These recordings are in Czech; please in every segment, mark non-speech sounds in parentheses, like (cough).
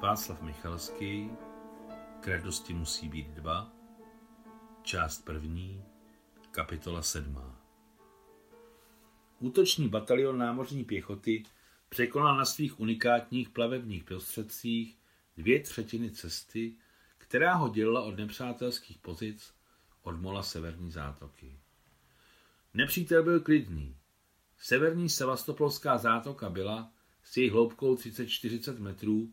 Václav Michalský, k radosti musí být dva, část první, kapitola sedmá. Útoční batalion námořní pěchoty překonal na svých unikátních plavebních prostředcích dvě třetiny cesty, která ho dělila od nepřátelských pozic od mola severní zátoky. Nepřítel byl klidný. Severní sevastopolská zátoka byla s její hloubkou 30-40 metrů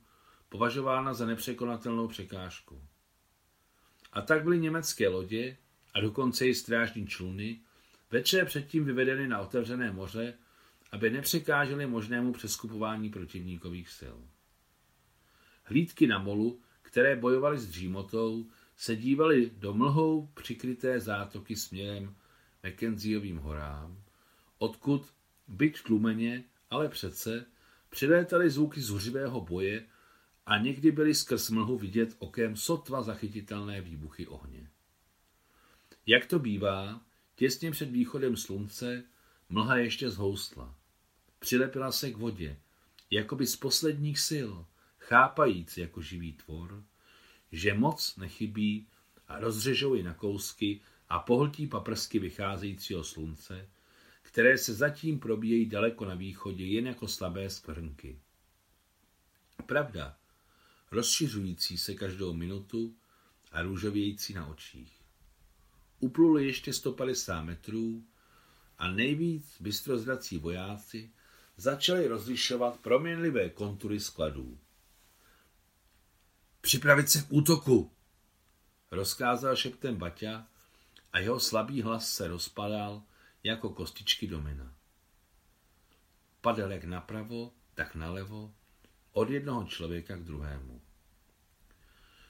považována za nepřekonatelnou překážku. A tak byly německé lodě a dokonce i strážní čluny večer předtím vyvedeny na otevřené moře, aby nepřekážely možnému přeskupování protivníkových sil. Hlídky na molu, které bojovaly s dřímotou, se dívaly do mlhou přikryté zátoky směrem Mackenzieovým horám, odkud, byť tlumeně, ale přece, přilétaly zvuky zuřivého boje a někdy byly skrz mlhu vidět okem sotva zachytitelné výbuchy ohně. Jak to bývá, těsně před východem slunce mlha ještě zhoustla. Přilepila se k vodě, jakoby z posledních sil, chápajíc jako živý tvor, že moc nechybí a rozřežou ji na kousky a pohltí paprsky vycházejícího slunce, které se zatím probíjejí daleko na východě jen jako slabé skvrnky. Pravda, rozšiřující se každou minutu a růžovějící na očích. Upluli ještě 150 metrů a nejvíc bystrozrací vojáci začali rozlišovat proměnlivé kontury skladů. Připravit se k útoku, rozkázal šeptem Baťa a jeho slabý hlas se rozpadal jako kostičky domina. Padal jak napravo, tak nalevo, od jednoho člověka k druhému.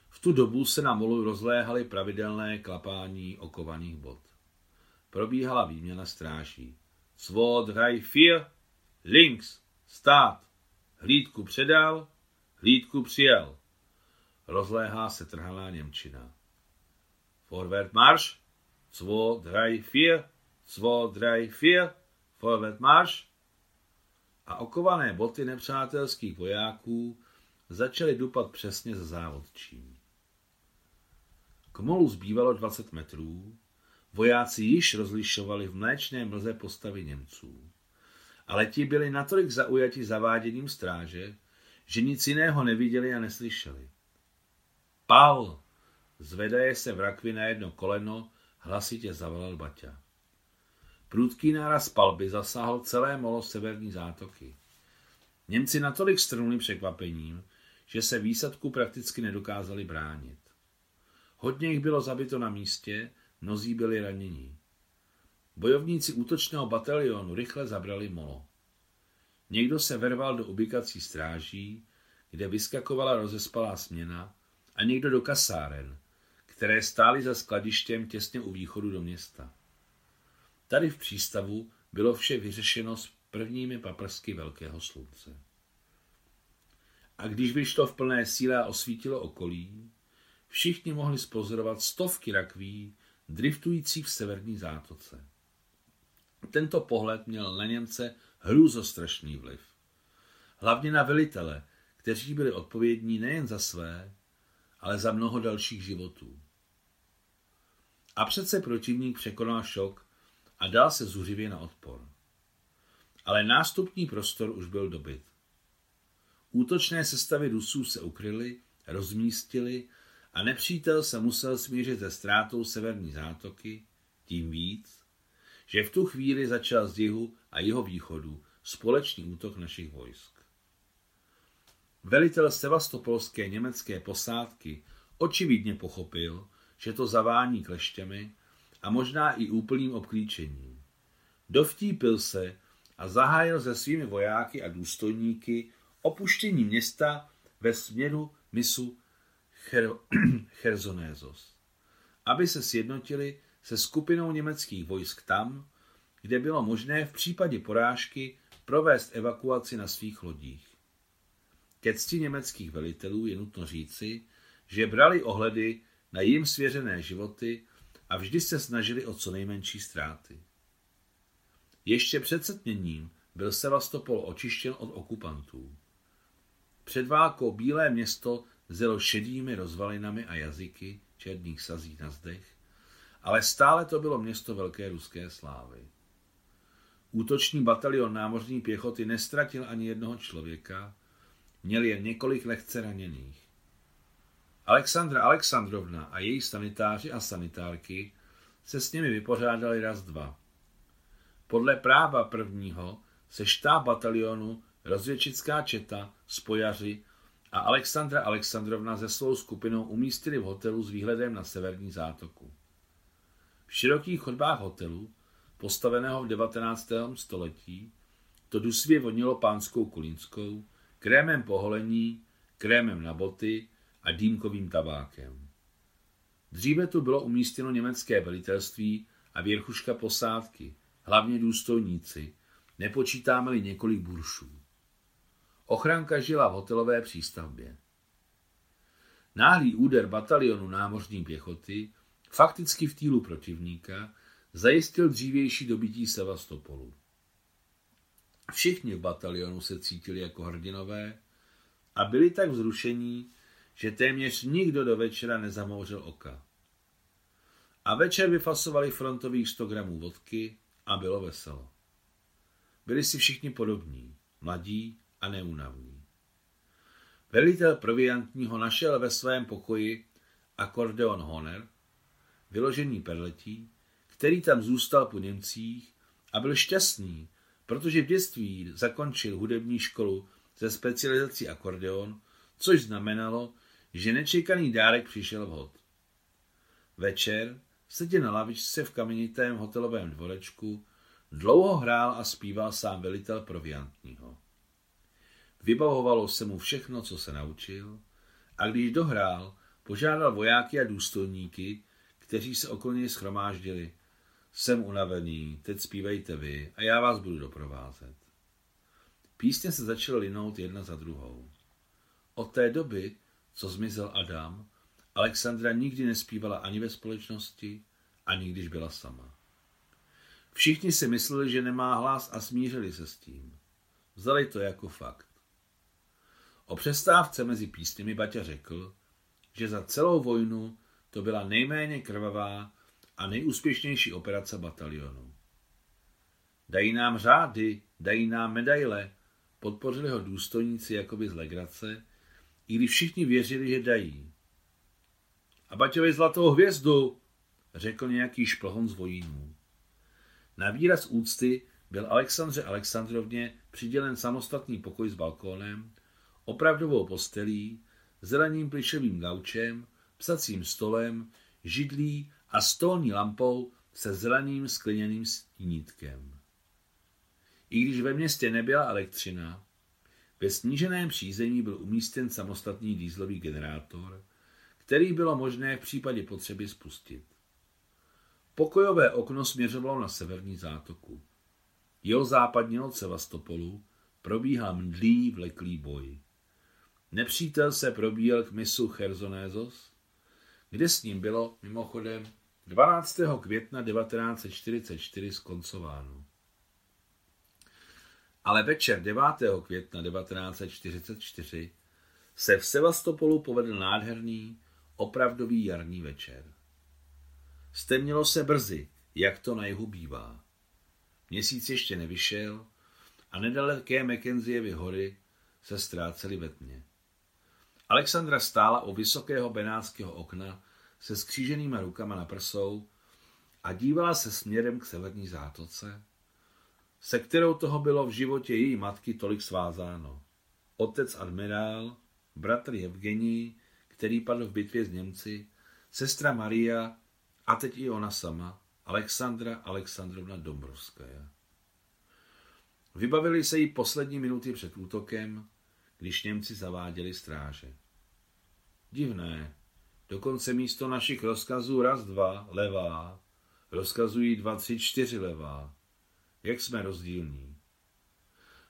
V tu dobu se na molu rozléhaly pravidelné klapání okovaných bod. Probíhala výměna stráží. Svod, hraj, vier, links, stát, hlídku předal, hlídku přijel. Rozléhá se trhaná Němčina. Forward marš, 2, 3, 4, 2, 3, 4, forward marš. A okované boty nepřátelských vojáků začaly dupat přesně za závodčím. K molu zbývalo 20 metrů, vojáci již rozlišovali v mléčné mlze postavy Němců. Ale ti byli natolik zaujati zaváděním stráže, že nic jiného neviděli a neslyšeli. Paul! Zvedaje se v rakvi na jedno koleno, hlasitě zavolal Baťa. Prudký náraz palby zasáhl celé molo severní zátoky. Němci natolik strnuli překvapením, že se výsadku prakticky nedokázali bránit. Hodně jich bylo zabito na místě, mnozí byli ranění. Bojovníci útočného batalionu rychle zabrali molo. Někdo se verval do ubikací stráží, kde vyskakovala rozespalá směna, a někdo do kasáren, které stály za skladištěm těsně u východu do města. Tady v přístavu bylo vše vyřešeno s prvními paprsky velkého slunce. A když vyšlo v plné síle a osvítilo okolí, všichni mohli spozorovat stovky rakví driftující v severní zátoce. Tento pohled měl na Němce hrůzostrašný vliv. Hlavně na velitele, kteří byli odpovědní nejen za své, ale za mnoho dalších životů. A přece protivník překonal šok a dal se zuřivě na odpor. Ale nástupní prostor už byl dobyt. Útočné sestavy Rusů se ukryly, rozmístily a nepřítel se musel smířit se ztrátou severní zátoky, tím víc, že v tu chvíli začal z jihu a jeho východu společný útok našich vojsk. Velitel sevastopolské německé posádky očividně pochopil, že to zavání kleštěmi a možná i úplným obklíčením. Dovtípil se a zahájil se svými vojáky a důstojníky opuštění města ve směru misu Cher- (clears throat) Chersonézos, aby se sjednotili se skupinou německých vojsk tam, kde bylo možné v případě porážky provést evakuaci na svých lodích. Ke cti německých velitelů je nutno říci, že brali ohledy na jim svěřené životy a vždy se snažili o co nejmenší ztráty. Ještě před setměním byl Sevastopol očištěn od okupantů. Před válkou Bílé město zelo šedými rozvalinami a jazyky černých sazí na zdech, ale stále to bylo město velké ruské slávy. Útoční batalion námořní pěchoty nestratil ani jednoho člověka, měl jen několik lehce raněných. Alexandra Alexandrovna a její sanitáři a sanitárky se s nimi vypořádali raz dva. Podle práva prvního se štáb batalionu, rozvědčická četa, spojaři a Alexandra Alexandrovna se svou skupinou umístili v hotelu s výhledem na severní zátoku. V širokých chodbách hotelu, postaveného v 19. století, to dusvě vonilo pánskou kulínskou, krémem poholení, krémem na boty a dýmkovým tabákem. Dříve tu bylo umístěno německé velitelství a věrchuška posádky, hlavně důstojníci, nepočítáme-li několik buršů. Ochranka žila v hotelové přístavbě. Náhlý úder batalionu námořní pěchoty, fakticky v týlu protivníka, zajistil dřívější dobytí Sevastopolu. Všichni v batalionu se cítili jako hrdinové a byli tak vzrušení, že téměř nikdo do večera nezamouřil oka. A večer vyfasovali frontových 100 gramů vodky a bylo veselo. Byli si všichni podobní, mladí a neúnavní. Velitel proviantního našel ve svém pokoji akordeon Honor, vyložený perletí, který tam zůstal po Němcích a byl šťastný, protože v dětství zakončil hudební školu ze specializací akordeon, což znamenalo, že nečekaný dárek přišel vhod. Večer seděl na lavičce v kamenitém hotelovém dvorečku, dlouho hrál a zpíval sám velitel proviantního. Vybavovalo se mu všechno, co se naučil, a když dohrál, požádal vojáky a důstojníky, kteří se okolo něj schromáždili. Jsem unavený, teď zpívejte vy a já vás budu doprovázet. Písně se začaly linout jedna za druhou. Od té doby, co zmizel Adam, Alexandra nikdy nespívala ani ve společnosti, ani když byla sama. Všichni si mysleli, že nemá hlas a smířili se s tím. Vzali to jako fakt. O přestávce mezi písněmi Baťa řekl, že za celou vojnu to byla nejméně krvavá a nejúspěšnější operace batalionu. Dají nám řády, dají nám medaile, podpořili ho důstojníci jakoby z legrace, i když všichni věřili, že dají. A Baťovi zlatou hvězdu, řekl nějaký šplhon z vojínů. Na výraz úcty byl Alexandře Alexandrovně přidělen samostatný pokoj s balkónem, opravdovou postelí, zeleným plišovým gaučem, psacím stolem, židlí a stolní lampou se zeleným skleněným stínítkem. I když ve městě nebyla elektřina, ve sníženém přízemí byl umístěn samostatný dýzlový generátor, který bylo možné v případě potřeby spustit. Pokojové okno směřovalo na severní zátoku. Jeho západně od Sevastopolu probíhal mdlý vleklý boj. Nepřítel se probíjel k misu Chersonézos, kde s ním bylo mimochodem 12. května 1944 skoncováno. Ale večer 9. května 1944 se v Sevastopolu povedl nádherný, opravdový jarní večer. Stemnilo se brzy, jak to na jihu bývá. Měsíc ještě nevyšel a nedaleké Mackenzievy hory se ztrácely ve tmě. Alexandra stála u vysokého benátského okna se skříženýma rukama na prsou a dívala se směrem k severní zátoce, se kterou toho bylo v životě její matky tolik svázáno. Otec admirál, bratr Evgenij, který padl v bitvě s Němci, sestra Maria a teď i ona sama, Alexandra Alexandrovna Dombrovskaja. Vybavili se jí poslední minuty před útokem, když Němci zaváděli stráže. Divné, dokonce místo našich rozkazů raz, dva, levá, rozkazují dva, tři, čtyři levá. Jak jsme rozdílní.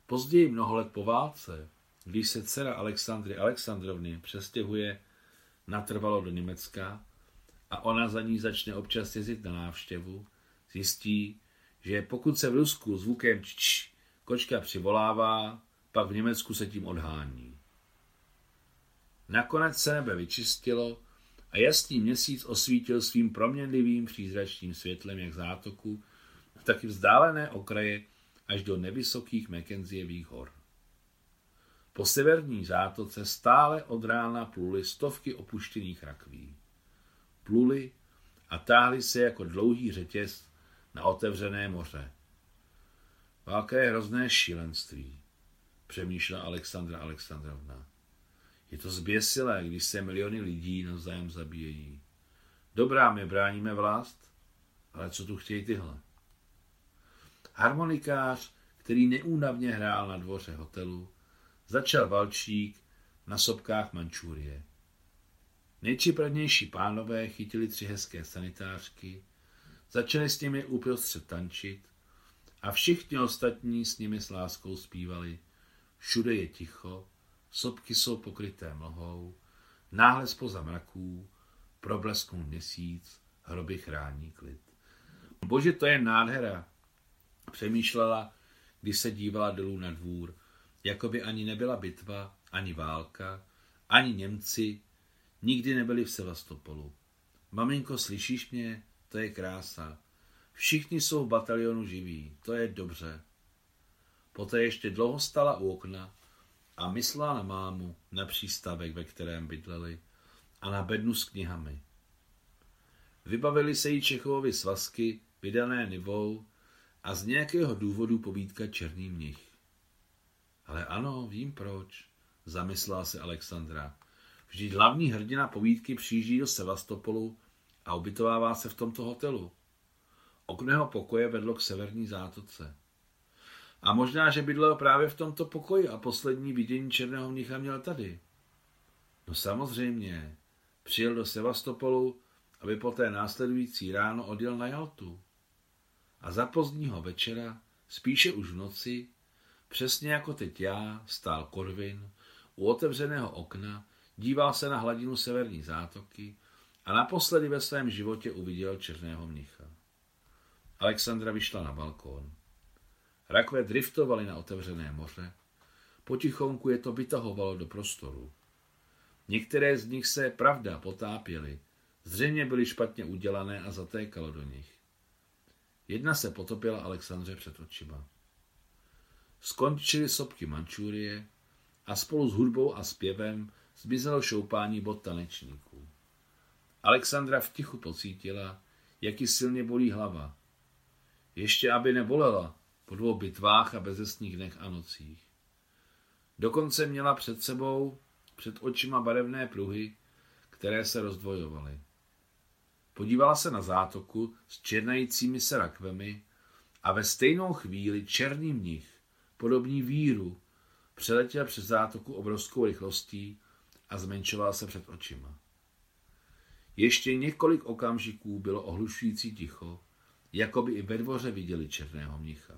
Později mnoho let po válce, když se dcera Alexandry Alexandrovny přestěhuje natrvalo do Německa a ona za ní začne občas jezdit na návštěvu, zjistí, že pokud se v Rusku zvukem č kočka přivolává, pak v Německu se tím odhání. Nakonec se nebe vyčistilo a jasný měsíc osvítil svým proměnlivým přízračným světlem jak zátoku, tak i vzdálené okraje až do nevysokých Mackenzievých hor. Po severní zátoce stále od rána pluly stovky opuštěných rakví. Pluli a táhli se jako dlouhý řetěz na otevřené moře. Válka je hrozné šílenství, přemýšlela Alexandra Alexandrovna. Je to zběsilé, když se miliony lidí navzájem zabíjejí. Dobrá, my bráníme vlast, ale co tu chtějí tyhle? Harmonikář, který neúnavně hrál na dvoře hotelu, začal valčík na sopkách Mančúrie. Nejčipravnější pánové chytili tři hezké sanitářky, začali s nimi uprostřed tančit a všichni ostatní s nimi s láskou zpívali Všude je ticho, sopky jsou pokryté mlhou, náhle spoza mraků, problesknul měsíc, hroby chrání klid. Bože, to je nádhera, přemýšlela, když se dívala dolů na dvůr, jako by ani nebyla bitva, ani válka, ani Němci nikdy nebyli v Sevastopolu. Maminko, slyšíš mě? To je krása. Všichni jsou v batalionu živí, to je dobře. Poté ještě dlouho stala u okna a myslela na mámu, na přístavek, ve kterém bydleli, a na bednu s knihami. Vybavili se jí Čechovovi svazky, vydané nivou a z nějakého důvodu pobídka Černý mnich. Ale ano, vím proč, zamyslela se Alexandra. Vždyť hlavní hrdina povídky přijíždí do Sevastopolu a ubytovává se v tomto hotelu. Okného pokoje vedlo k severní zátoce. A možná, že bydlel právě v tomto pokoji a poslední vidění černého mnicha měl tady. No samozřejmě, přijel do Sevastopolu, aby poté následující ráno odjel na Jaltu. A za pozdního večera, spíše už v noci, přesně jako teď já, stál Korvin u otevřeného okna, díval se na hladinu severní zátoky a naposledy ve svém životě uviděl černého mnicha. Alexandra vyšla na balkón. Rakve driftovaly na otevřené moře. Potichonku je to vytahovalo do prostoru. Některé z nich se, pravda, potápěly. Zřejmě byly špatně udělané a zatékalo do nich. Jedna se potopila Alexandře před očima. Skončily sopky Mančúrie a spolu s hudbou a zpěvem zmizelo šoupání bod tanečníků. Alexandra v tichu pocítila, jak ji silně bolí hlava. Ještě aby nebolela, po dvou bitvách a bezesných dnech a nocích. Dokonce měla před sebou, před očima barevné pruhy, které se rozdvojovaly. Podívala se na zátoku s černajícími se rakvemi a ve stejnou chvíli černý mnich, podobný víru, přeletěl přes zátoku obrovskou rychlostí a zmenšoval se před očima. Ještě několik okamžiků bylo ohlušující ticho, jako by i ve dvoře viděli černého mnicha.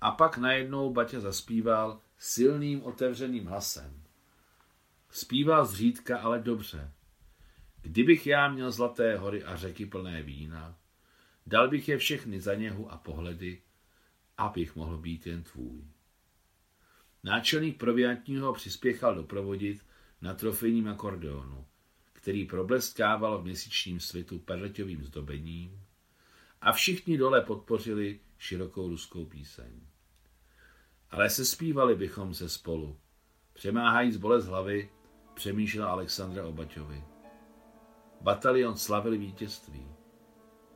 A pak najednou Baťa zaspíval silným otevřeným hlasem. Zpíval zřídka, ale dobře. Kdybych já měl zlaté hory a řeky plné vína, dal bych je všechny za něhu a pohledy, abych mohl být jen tvůj. Náčelník proviantního přispěchal doprovodit na trofejním akordeonu, který probleskával v měsíčním světu perleťovým zdobením a všichni dole podpořili širokou ruskou píseň. Ale se zpívali bychom se spolu. Přemáhajíc bolest hlavy, přemýšlela Alexandra o Baťovi. Batalion slavil vítězství.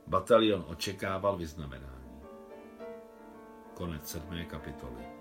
Batalion očekával vyznamenání. Konec sedmé kapitoly.